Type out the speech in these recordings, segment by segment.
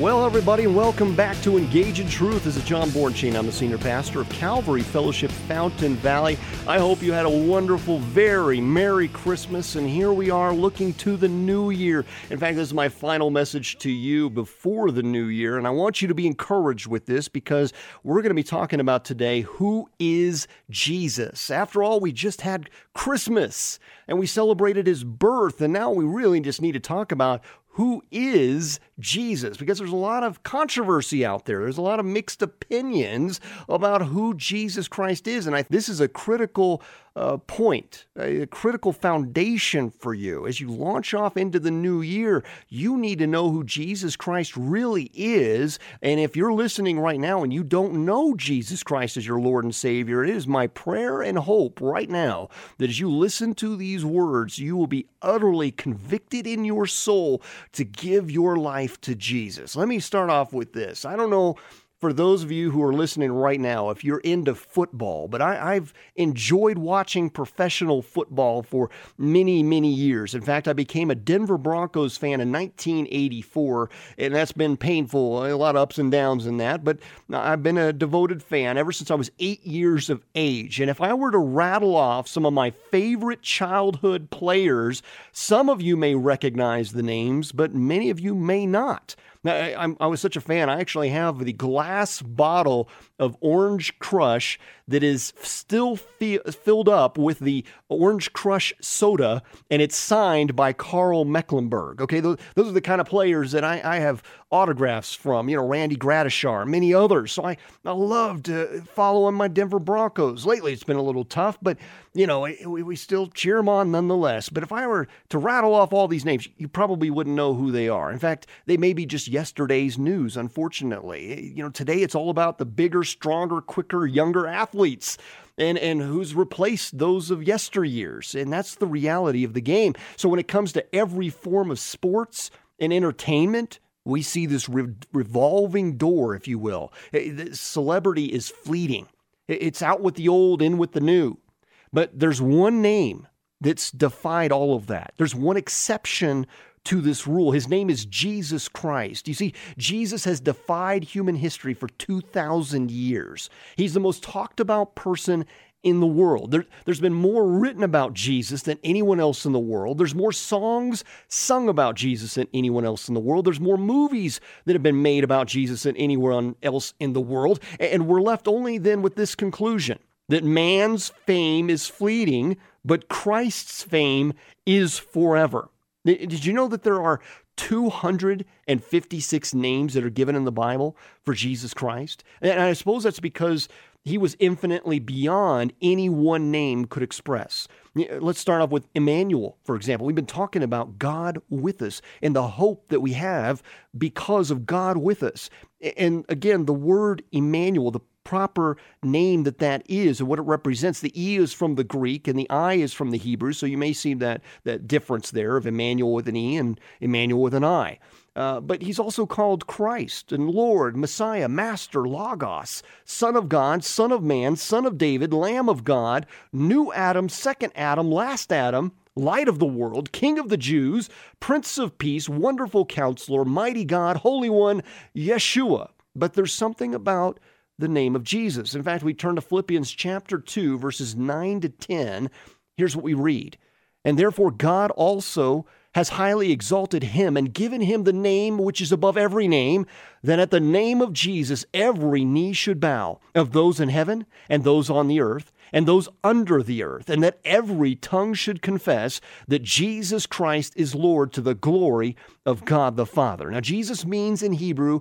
Well, everybody, welcome back to Engage in Truth. This is John Bornschein. I'm the senior pastor of Calvary Fellowship Fountain Valley. I hope you had a wonderful, very Merry Christmas, and here we are looking to the new year. In fact, this is my final message to you before the new year, and I want you to be encouraged with this because we're going to be talking about today who is Jesus. After all, we just had Christmas and we celebrated his birth, and now we really just need to talk about who is Jesus because there's a lot of controversy out there. There's a lot of mixed opinions about who Jesus Christ is. And I, this is a critical uh, point, a critical foundation for you. As you launch off into the new year, you need to know who Jesus Christ really is. And if you're listening right now and you don't know Jesus Christ as your Lord and Savior, it is my prayer and hope right now that as you listen to these words, you will be utterly convicted in your soul to give your life to Jesus. Let me start off with this. I don't know for those of you who are listening right now, if you're into football, but I, have enjoyed watching professional football for many, many years. In fact, I became a Denver Broncos fan in 1984, and that's been painful. A lot of ups and downs in that, but I've been a devoted fan ever since I was eight years of age. And if I were to rattle off some of my favorite childhood players, some of you may recognize the names, but many of you may not. I, I, was such a fan. I actually have the glass bottle of Orange Crush that is still fi- filled up with the Orange Crush soda, and it's signed by Karl Mecklenburg. Okay, those, those are the kind of players that I, I have autographs from. You know, Randy Gradishar, many others. So I, I love to follow on my Denver Broncos. Lately, it's been a little tough, but you know, we, we still cheer them on nonetheless. But if I were to rattle off all these names, you probably wouldn't know who they are. In fact, they may be just yesterday's news. Unfortunately, you know, today it's all about the bigger, stronger, quicker, younger athletes and and who's replaced those of yesteryears and that's the reality of the game so when it comes to every form of sports and entertainment we see this re- revolving door if you will eh, celebrity is fleeting it's out with the old in with the new but there's one name that's defied all of that there's one exception to this rule. His name is Jesus Christ. You see, Jesus has defied human history for 2,000 years. He's the most talked about person in the world. There, has been more written about Jesus than anyone else in the world. There's more songs sung about Jesus than anyone else in the world. There's more movies that have been made about Jesus than anyone else in the world. And we're left only then with this conclusion that man's fame is fleeting, but Christ's fame is forever. Did you know that there are 256 names that are given in the Bible for Jesus Christ? And I suppose that's because he was infinitely beyond any one name could express. Let's start off with Emmanuel, for example. We've been talking about God with us and the hope that we have because of God with us. And again, the word Emmanuel, the proper name that that is and what it represents. The E is from the Greek and the I is from the Hebrew, so you may see that, that difference there of Emmanuel with an E and Emmanuel with an I. Uh, but he's also called Christ and Lord, Messiah, Master, Logos, Son of God, Son of Man, Son of David, Lamb of God, New Adam, Second Adam, Last Adam, Light of the world, King of the Jews, Prince of Peace, Wonderful Counselor, Mighty God, Holy One, Yeshua. But there's something about the name of Jesus. In fact, we turn to Philippians chapter 2, verses 9 to 10. Here's what we read. And therefore, God also has highly exalted him and given him the name which is above every name, that at the name of Jesus every knee should bow, of those in heaven and those on the earth and those under the earth, and that every tongue should confess that Jesus Christ is Lord to the glory of God the Father. Now, Jesus means in Hebrew,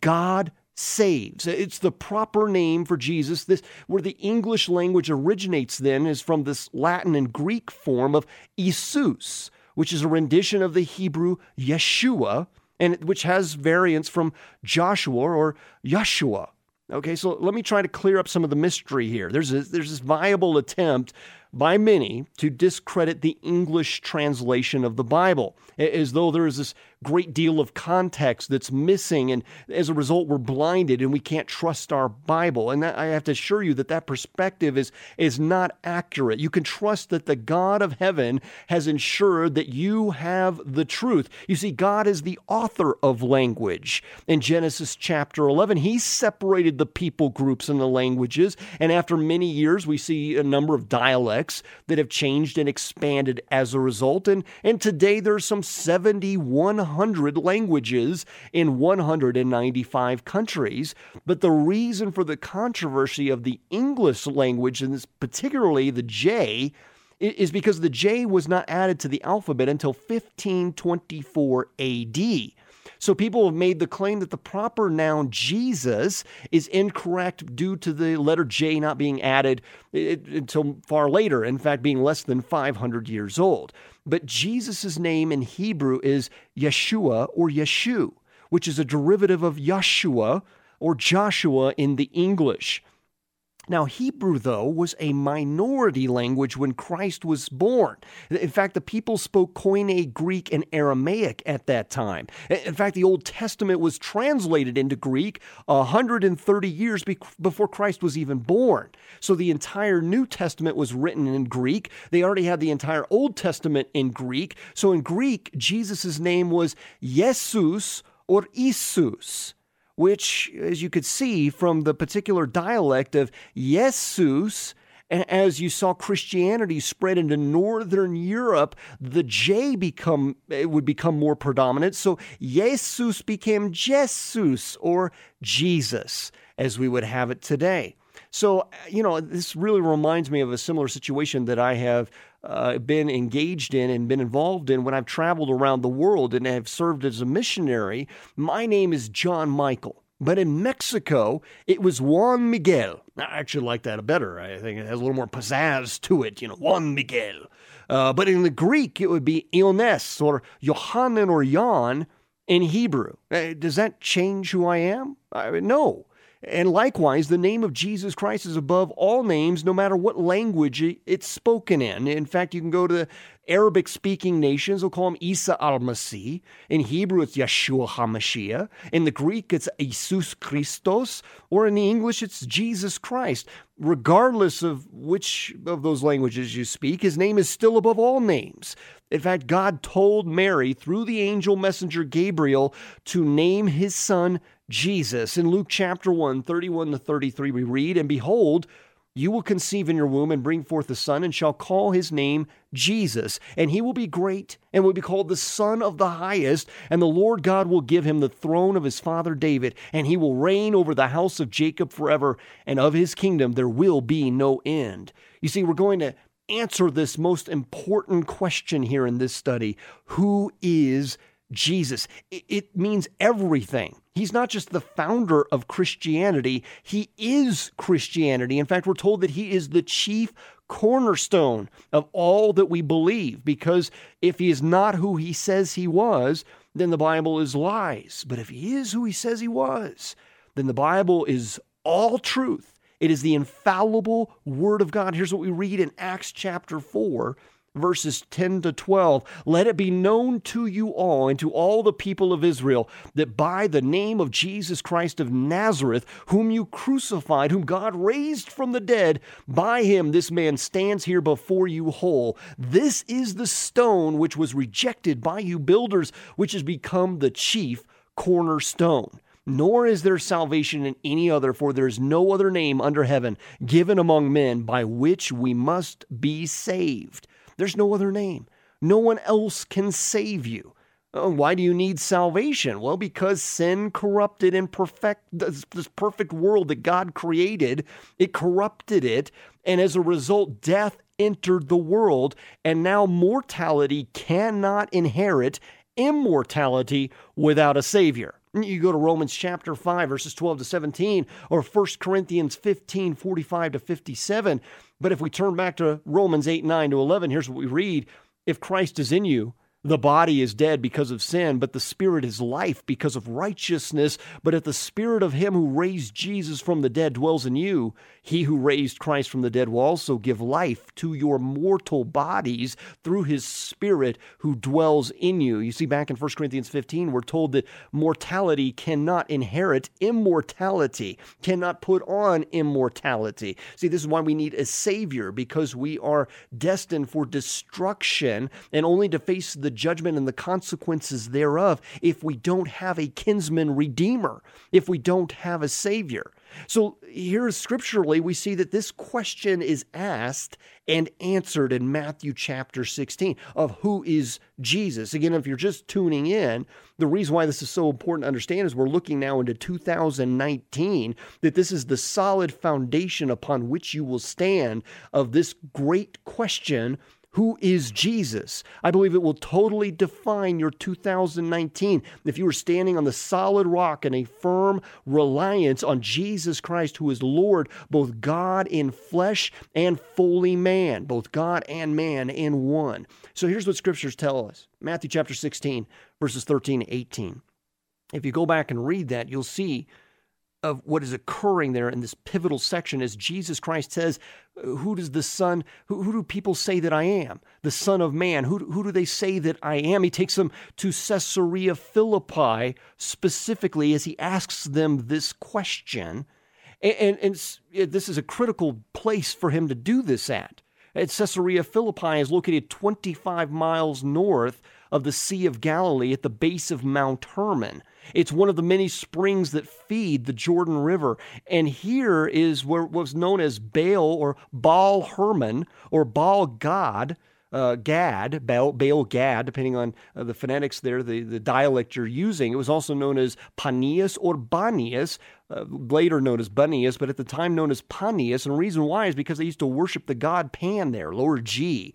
God saves. It's the proper name for Jesus. This where the English language originates then is from this Latin and Greek form of Isus, which is a rendition of the Hebrew Yeshua, and which has variants from Joshua or Yeshua. Okay, so let me try to clear up some of the mystery here. There's a, there's this viable attempt by many to discredit the English translation of the Bible, as though there is this great deal of context that's missing, and as a result, we're blinded and we can't trust our Bible. And I have to assure you that that perspective is, is not accurate. You can trust that the God of heaven has ensured that you have the truth. You see, God is the author of language. In Genesis chapter 11, He separated the people groups and the languages, and after many years, we see a number of dialects that have changed and expanded as a result. And, and today, there's some 7,100 languages in 195 countries. But the reason for the controversy of the English language, and particularly the J, is because the J was not added to the alphabet until 1524 AD. So people have made the claim that the proper noun Jesus is incorrect due to the letter J not being added until far later, in fact, being less than 500 years old. But Jesus' name in Hebrew is Yeshua or Yeshu, which is a derivative of Yeshua or Joshua in the English. Now, Hebrew, though, was a minority language when Christ was born. In fact, the people spoke Koine Greek and Aramaic at that time. In fact, the Old Testament was translated into Greek 130 years before Christ was even born. So the entire New Testament was written in Greek. They already had the entire Old Testament in Greek. So in Greek, Jesus' name was Jesus or Isus which, as you could see from the particular dialect of Jesus, as you saw Christianity spread into northern Europe, the J become it would become more predominant. So Jesus became Jesus or Jesus, as we would have it today. So, eh, you know, this really reminds me of a similar situation that I have uh, been engaged in and been involved in when I've traveled around the world and have served as a missionary. My name is John Michael. But in Mexico, it was Juan Miguel. I actually like that better. I think it has a little more pizzazz to it, you know, Juan Miguel. Uh, but in the Greek, it would be Iones or Yohanan or Jan in Hebrew. Uh, does that change who I am? I mean, no. And likewise, the name of Jesus Christ is above all names, no matter what language it's spoken in. In fact, you can go to the Arabic speaking nations, they'll call him Isa al Masih. In Hebrew, it's Yeshua HaMashiach. In the Greek, it's Jesus Christos. Or in the English, it's Jesus Christ. Regardless of which of those languages you speak, his name is still above all names. In fact, God told Mary through the angel messenger Gabriel to name his son Jesus. In Luke chapter 1, 31 to 33, we read, And behold, you will conceive in your womb and bring forth a son, and shall call his name Jesus. And he will be great, and will be called the Son of the Highest. And the Lord God will give him the throne of his father David, and he will reign over the house of Jacob forever, and of his kingdom there will be no end. You see, we're going to answer this most important question here in this study Who is Jesus. It means everything. He's not just the founder of Christianity, he is Christianity. In fact, we're told that he is the chief cornerstone of all that we believe, because if he is not who he says he was, then the Bible is lies. But if he is who he says he was, then the Bible is all truth. It is the infallible Word of God. Here's what we read in Acts chapter 4 verses 10 to 12. Let it be known to you all and to all the people of Israel that by the name of Jesus Christ of Nazareth, whom you crucified, whom God raised from the dead, by him this man stands here before you whole. This is the stone which was rejected by you builders, which has become the chief cornerstone nor is there salvation in any other, for there is no other name under heaven given among men by which we must be saved. There's no other name. No one else can save you. Oh, why do you need salvation? Well, because sin corrupted and perfect this, this perfect world that God created, it corrupted it, and as a result, death entered the world, and now mortality cannot inherit immortality without a savior. You go to Romans chapter 5, verses 12 to 17, or 1 Corinthians 15, 45 to 57. But if we turn back to Romans 8, 9 to 11, here's what we read. If Christ is in you, the body is dead because of sin, but the spirit is life because of righteousness. But if the spirit of him who raised Jesus from the dead dwells in you, he who raised Christ from the dead will also give life to your mortal bodies through his spirit who dwells in you. You see, back in 1 Corinthians 15, we're told that mortality cannot inherit immortality, cannot put on immortality. See, this is why we need a savior because we are destined for destruction and only to face the judgment and the consequences thereof if we don't have a kinsman redeemer, if we don't have a savior. So here scripturally we see that this question is asked and answered in Matthew chapter 16 of who is Jesus. Again, if you're just tuning in, the reason why this is so important to understand is we're looking now into 2019 that this is the solid foundation upon which you will stand of this great question who is Jesus? I believe it will totally define your 2019 if you are standing on the solid rock and a firm reliance on Jesus Christ, who is Lord, both God in flesh and fully man, both God and man in one. So here's what scriptures tell us Matthew chapter 16, verses 13 to 18. If you go back and read that, you'll see of what is occurring there in this pivotal section as Jesus Christ says, uh, Who does the Son, who, who do people say that I am? The Son of Man. Who, who do they say that I am? He takes them to Caesarea Philippi specifically as he asks them this question. And, and, and this is a critical place for him to do this at. At Caesarea Philippi is located 25 miles north of the Sea of Galilee at the base of Mount Hermon. It's one of the many springs that feed the Jordan River. And here is what was known as Baal or Baal Hermon or Baal God. Uh, Gad, Baal, Baal Gad, depending on uh, the phonetics there, the, the dialect you're using. It was also known as Panias or Banias, uh, later known as Bunias, but at the time known as Panias. And the reason why is because they used to worship the god Pan there, lower G.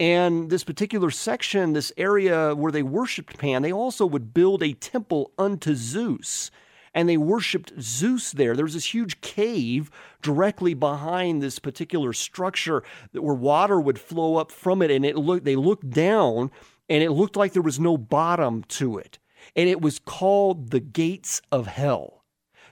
And this particular section, this area where they worshiped Pan, they also would build a temple unto Zeus. And they worshiped Zeus there. There was this huge cave directly behind this particular structure where water would flow up from it. And it looked, they looked down and it looked like there was no bottom to it. And it was called the gates of hell.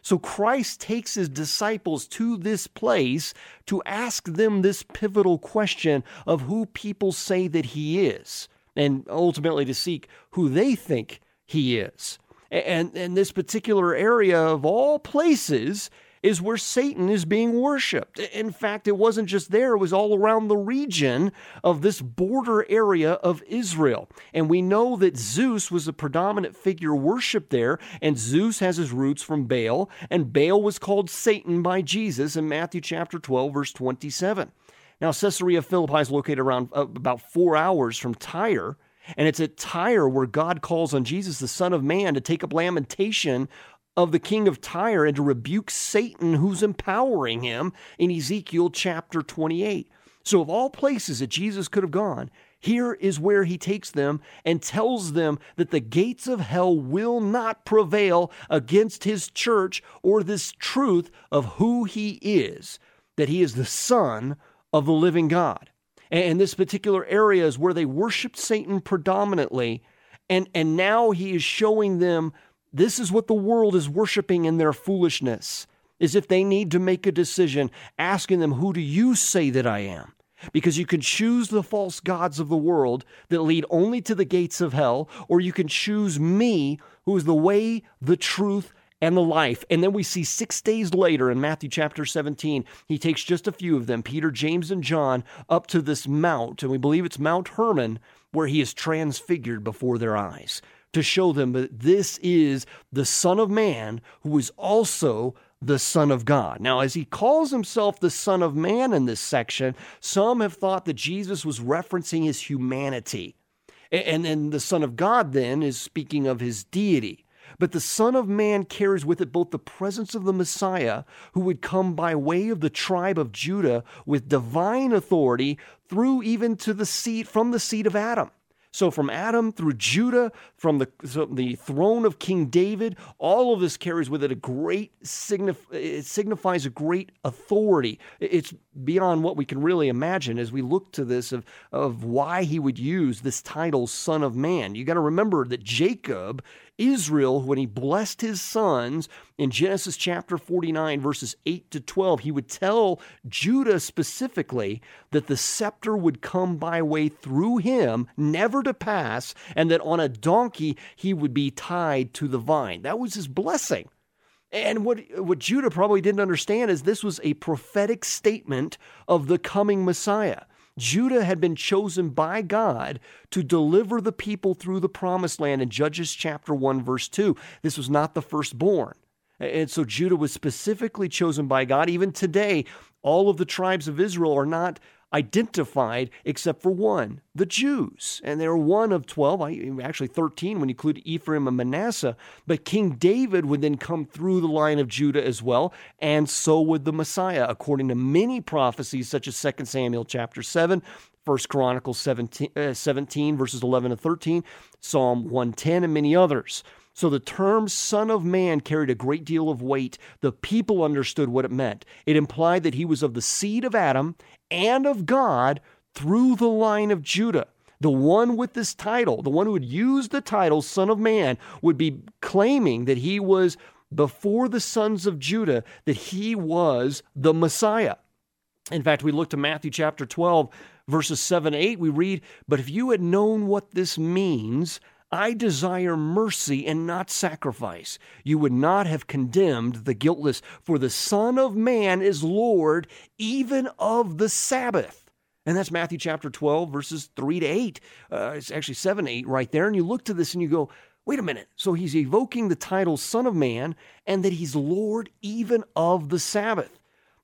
So Christ takes his disciples to this place to ask them this pivotal question of who people say that he is, and ultimately to seek who they think he is. And, in this particular area of all places is where Satan is being worshiped. In fact, it wasn't just there, it was all around the region of this border area of Israel. And we know that Zeus was the predominant figure worshiped there, and Zeus has his roots from Baal, and Baal was called Satan by Jesus in Matthew chapter 12, verse 27. Now, Caesarea Philippi is located around uh, about four hours from Tyre. And it's at Tyre where God calls on Jesus, the Son of Man, to take up lamentation of the king of Tyre and to rebuke Satan who's empowering him in Ezekiel chapter 28. So, of all places that Jesus could have gone, here is where he takes them and tells them that the gates of hell will not prevail against his church or this truth of who he is, that he is the Son of the living God. And this particular area is where they worshiped Satan predominantly. And, and now he is showing them this is what the world is worshiping in their foolishness, is if they need to make a decision, asking them, Who do you say that I am? Because you can choose the false gods of the world that lead only to the gates of hell, or you can choose me, who is the way, the truth, and the life. And then we see six days later in Matthew chapter 17, he takes just a few of them, Peter, James, and John, up to this mount, and we believe it's Mount Hermon, where he is transfigured before their eyes to show them that this is the Son of Man who is also the Son of God. Now, as he calls himself the Son of Man in this section, some have thought that Jesus was referencing his humanity. And then the Son of God then is speaking of his deity. But the Son of Man carries with it both the presence of the Messiah, who would come by way of the tribe of Judah with divine authority through even to the seed from the seed of Adam. So from Adam through Judah, from the, the throne of King David, all of this carries with it a great signif- it signifies a great authority. It's beyond what we can really imagine as we look to this of, of why he would use this title, Son of Man. You got to remember that Jacob Israel, when he blessed his sons in Genesis chapter 49, verses 8 to 12, he would tell Judah specifically that the scepter would come by way through him, never to pass, and that on a donkey he would be tied to the vine. That was his blessing. And what, what Judah probably didn't understand is this was a prophetic statement of the coming Messiah. Judah had been chosen by God to deliver the people through the promised land in Judges chapter 1, verse 2. This was not the firstborn. And so Judah was specifically chosen by God. Even today, all of the tribes of Israel are not identified except for one, the Jews. And they're one of 12, actually 13 when you include Ephraim and Manasseh. But King David would then come through the line of Judah as well, and so would the Messiah, according to many prophecies such as 2 Samuel chapter 7, 1 Chronicles 17, uh, 17 verses 11 to 13, Psalm 110, and many others. So the term Son of Man carried a great deal of weight. The people understood what it meant. It implied that he was of the seed of Adam and of God through the line of Judah. The one with this title, the one who would use the title Son of Man, would be claiming that he was before the sons of Judah, that he was the Messiah. In fact, we look to Matthew chapter 12, verses 7 8. We read, But if you had known what this means, I desire mercy and not sacrifice. You would not have condemned the guiltless, for the Son of Man is Lord even of the Sabbath. And that's Matthew chapter 12, verses 3 to 8. Uh, it's actually 7 8 right there. And you look to this and you go, wait a minute. So he's evoking the title Son of Man and that he's Lord even of the Sabbath.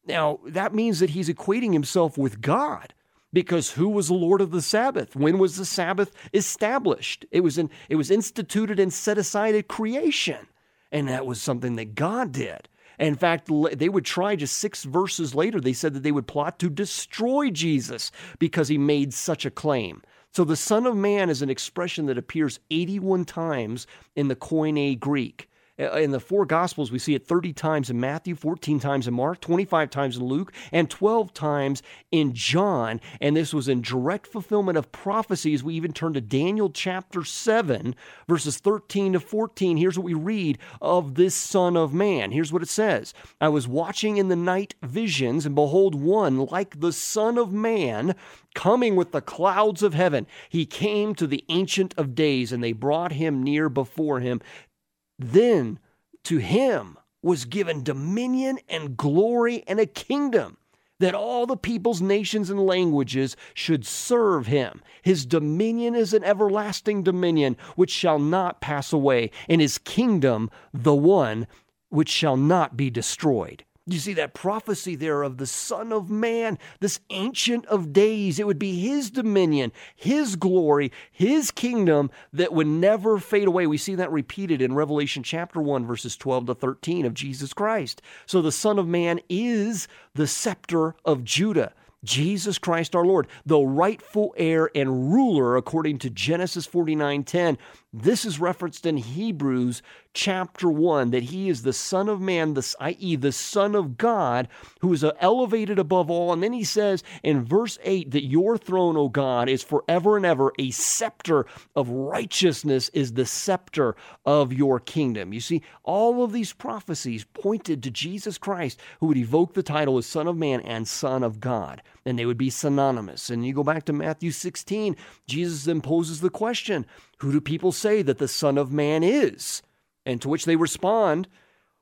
Now, that means that he's equating himself with God because who was the Lord of the Sabbath? When was the Sabbath established? It was in, it was instituted and set aside at creation. And that was something that God did. In fact, they would try just six verses later, they said that they would plot to destroy Jesus because he made such a claim. So the Son of Man is an expression that appears 81 times in the Koine Greek. Uh, in the four Gospels, we see it 30 times in Matthew, 14 times in Mark, 25 times in Luke, and 12 times in John. And this was in direct fulfillment of prophecies. We even turn to Daniel chapter 7, verses 13 to 14. Here's what we read of this Son of Man. Here's what it says I was watching in the night visions, and behold, one like the Son of Man coming with the clouds of heaven. He came to the Ancient of Days, and they brought him near before him. Then to him was given dominion and glory and a kingdom that all the peoples, nations, and languages should serve him. His dominion is an everlasting dominion which shall not pass away, and his kingdom the one which shall not be destroyed. You see that prophecy there of the Son of Man, this Ancient of Days. It would be His dominion, His glory, His kingdom that would never fade away. We see that repeated in Revelation chapter 1, verses 12 to 13 of Jesus Christ. So the Son of Man is the scepter of Judah. Jesus Christ our Lord, the rightful heir and ruler according to Genesis 49:10. This is referenced in Hebrews chapter 1 that he is the son of man, the, i.e. the son of God, who is uh, elevated above all. And then he says in verse 8 that your throne, O God, is forever and ever. A scepter of righteousness is the scepter of your kingdom. You see, all of these prophecies pointed to Jesus Christ, who would evoke the title as Son of Man and Son of God. And they would be synonymous. And you go back to Matthew 16, Jesus then poses the question who do people say that the Son of Man is? And to which they respond,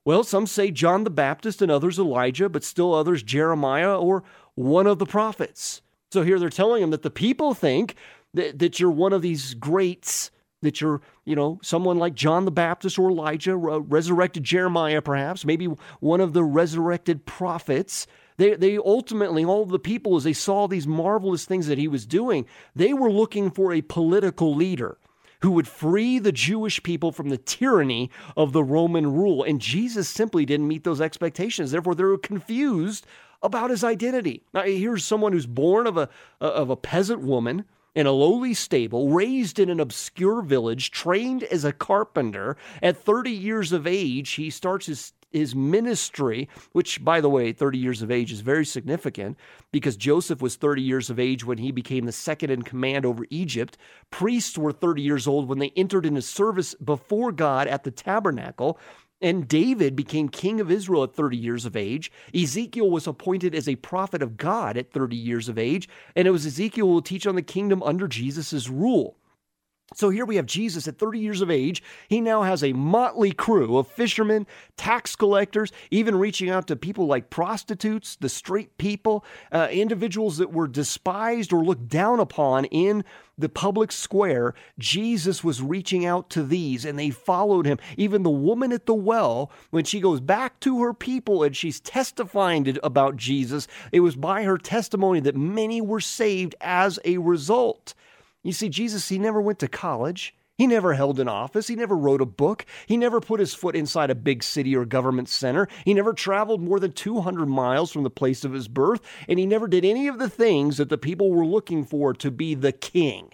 well, some say John the Baptist and others Elijah, but still others Jeremiah or one of the prophets. So here they're telling him that the people think that, that you're one of these greats, that you're, you know, someone like John the Baptist or Elijah, resurrected Jeremiah perhaps, maybe one of the resurrected prophets. They, they ultimately, all the people, as they saw these marvelous things that he was doing, they were looking for a political leader who would free the Jewish people from the tyranny of the Roman rule. And Jesus simply didn't meet those expectations. Therefore, they were confused about his identity. Now, here's someone who's born of a, of a peasant woman in a lowly stable, raised in an obscure village, trained as a carpenter. At 30 years of age, he starts his his ministry, which, by the way, 30 years of age is very significant because Joseph was 30 years of age when he became the second in command over Egypt. Priests were 30 years old when they entered into service before God at the tabernacle. And David became king of Israel at 30 years of age. Ezekiel was appointed as a prophet of God at 30 years of age. And it was Ezekiel who will teach on the kingdom under Jesus' rule. So here we have Jesus at 30 years of age. He now has a motley crew of fishermen, tax collectors, even reaching out to people like prostitutes, the street people, uh, individuals that were despised or looked down upon in the public square. Jesus was reaching out to these and they followed him. Even the woman at the well, when she goes back to her people and she's testifying about Jesus, it was by her testimony that many were saved as a result. You see, Jesus, he never went to college. He never held an office. He never wrote a book. He never put his foot inside a big city or government center. He never traveled more than 200 miles from the place of his birth. And he never did any of the things that the people were looking for to be the king.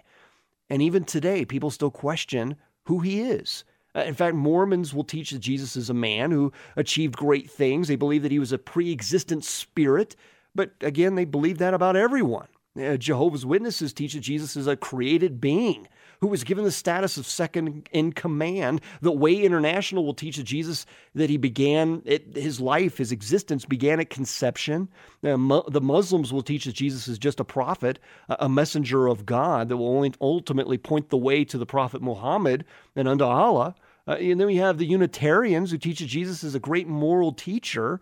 And even today, people still question who he is. Uh, in fact, Mormons will teach that Jesus is a man who achieved great things. They believe that he was a pre existent spirit. But again, they believe that about everyone. Uh, Jehovah's Witnesses teach that Jesus is a created being who was given the status of second in command. The Way International will teach that Jesus that he began it, his life, his existence began at conception. Uh, the Muslims will teach that Jesus is just a prophet, a messenger of God that will only ultimately point the way to the Prophet Muhammad and unto Allah. Uh, and then we have the Unitarians who teach that Jesus is a great moral teacher,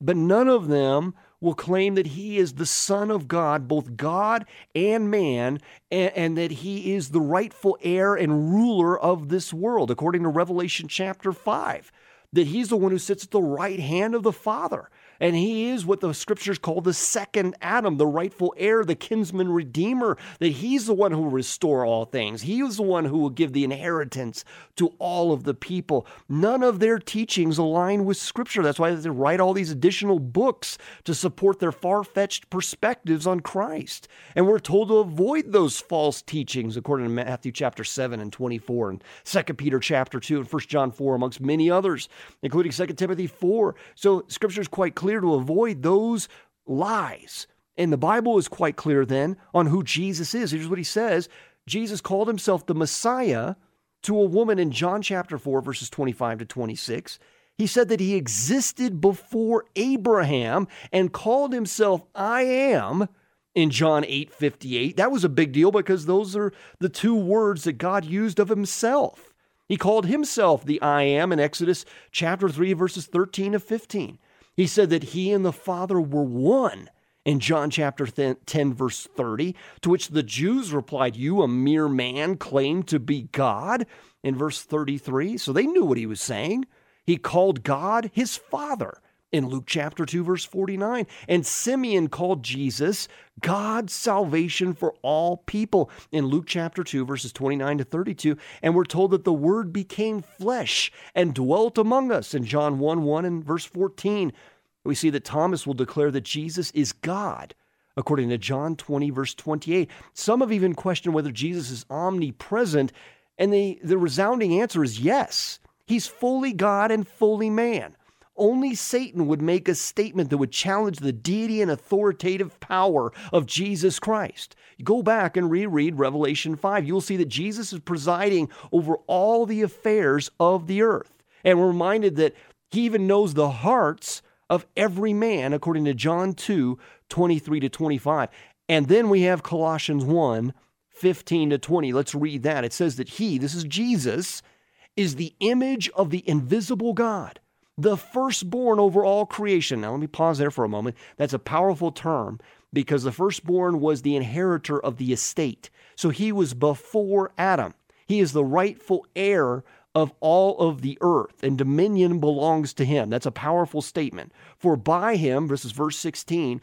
but none of them will claim that he is the Son of God, both God and man, and, and, that he is the rightful heir and ruler of this world, according to Revelation chapter 5. That he's the one who sits at the right hand of the Father. And he is what the scriptures call the second Adam, the rightful heir, the kinsman redeemer, that he's the one who will restore all things. He is the one who will give the inheritance to all of the people. None of their teachings align with scripture. That's why they write all these additional books to support their far fetched perspectives on Christ. And we're told to avoid those false teachings according to Matthew chapter 7 and 24 and 2 Peter chapter 2 and 1 John 4 amongst many others, including 2 Timothy 4. So scripture is quite clear clear to avoid those lies. And the Bible is quite clear then on who Jesus is. Here's what he says Jesus called himself the Messiah to a woman in John chapter 4, verses 25 to 26. He said that he existed before Abraham and called himself I am in John 8 58. That was a big deal because those are the two words that God used of himself. He called himself the I am in Exodus chapter 3, verses 13 to 15. He said that he and the Father were one in John chapter 10, verse 30, to which the Jews replied, You, a mere man, claim to be God, in verse 33. So they knew what he was saying. He called God his Father in Luke chapter 2, verse 49. And Simeon called Jesus God's salvation for all people in Luke chapter 2, verses 29 to 32. And we're told that the Word became flesh and dwelt among us in John 1 1 and verse 14. We see that Thomas will declare that Jesus is God. According to John 20, verse 28. Some have even questioned whether Jesus is omnipresent, and the, the resounding answer is yes. He's fully God and fully man. Only Satan would make a statement that would challenge the deity and authoritative power of Jesus Christ. Go back and reread Revelation 5. You'll see that Jesus is presiding over all the affairs of the earth. And we're reminded that he even knows the hearts of every man, according to John 2 23 to 25. And then we have Colossians 1 15 to 20. Let's read that. It says that he, this is Jesus, is the image of the invisible God the firstborn over all creation. Now, let me pause there for a moment. That's a powerful term because the firstborn was the inheritor of the estate. So he was before Adam. He is the rightful heir of all of the earth, and dominion belongs to him. That's a powerful statement. For by him, this is verse 16,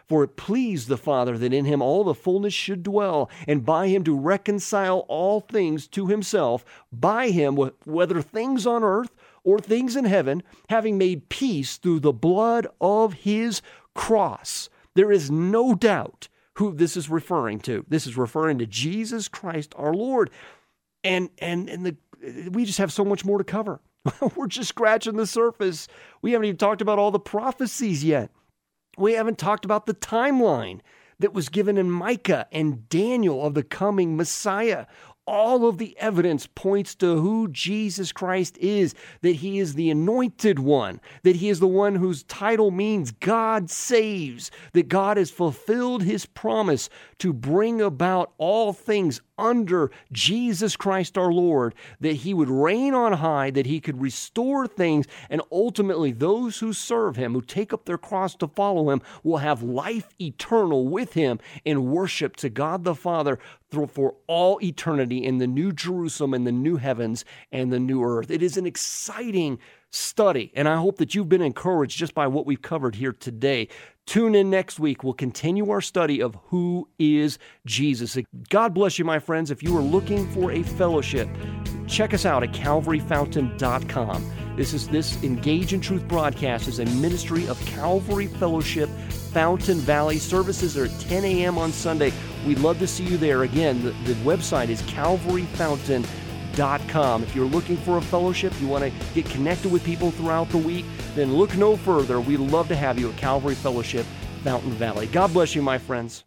For it pleased the Father that in him all the fullness should dwell, and by him to reconcile all things to himself, by him, whether things on earth or things in heaven, having made peace through the blood of his cross. There is no doubt who this is referring to. This is referring to Jesus Christ our Lord. And and and the we just have so much more to cover. We're just scratching the surface. We haven't even talked about all the prophecies yet. We haven't talked about the timeline that was given in Micah and Daniel of the coming Messiah. All of the evidence points to who Jesus Christ is, that he is the anointed one, that he is the one whose title means God saves, that God has fulfilled his promise to bring about all things under Jesus Christ our Lord, that he would reign on high, that he could restore things, and ultimately those who serve him, who take up their cross to follow him, will have life eternal with him in worship to God the Father for all eternity in the new Jerusalem and the new heavens and the new earth. It is an exciting study, and I hope that you've been encouraged just by what we've covered here today. Tune in next week. We'll continue our study of who is Jesus. God bless you, my friends. If you are looking for a fellowship, check us out at calvaryfountain.com. This is this Engage in Truth broadcast is a ministry of Calvary Fellowship Fountain Valley. Services are at 10 a.m. on Sunday. We'd love to see you there. Again, the, the website is calvaryfountain.com. If you're looking for a fellowship, you want to get connected with people throughout the week, then look no further. We'd love to have you at Calvary Fellowship Fountain Valley. God bless you, my friends.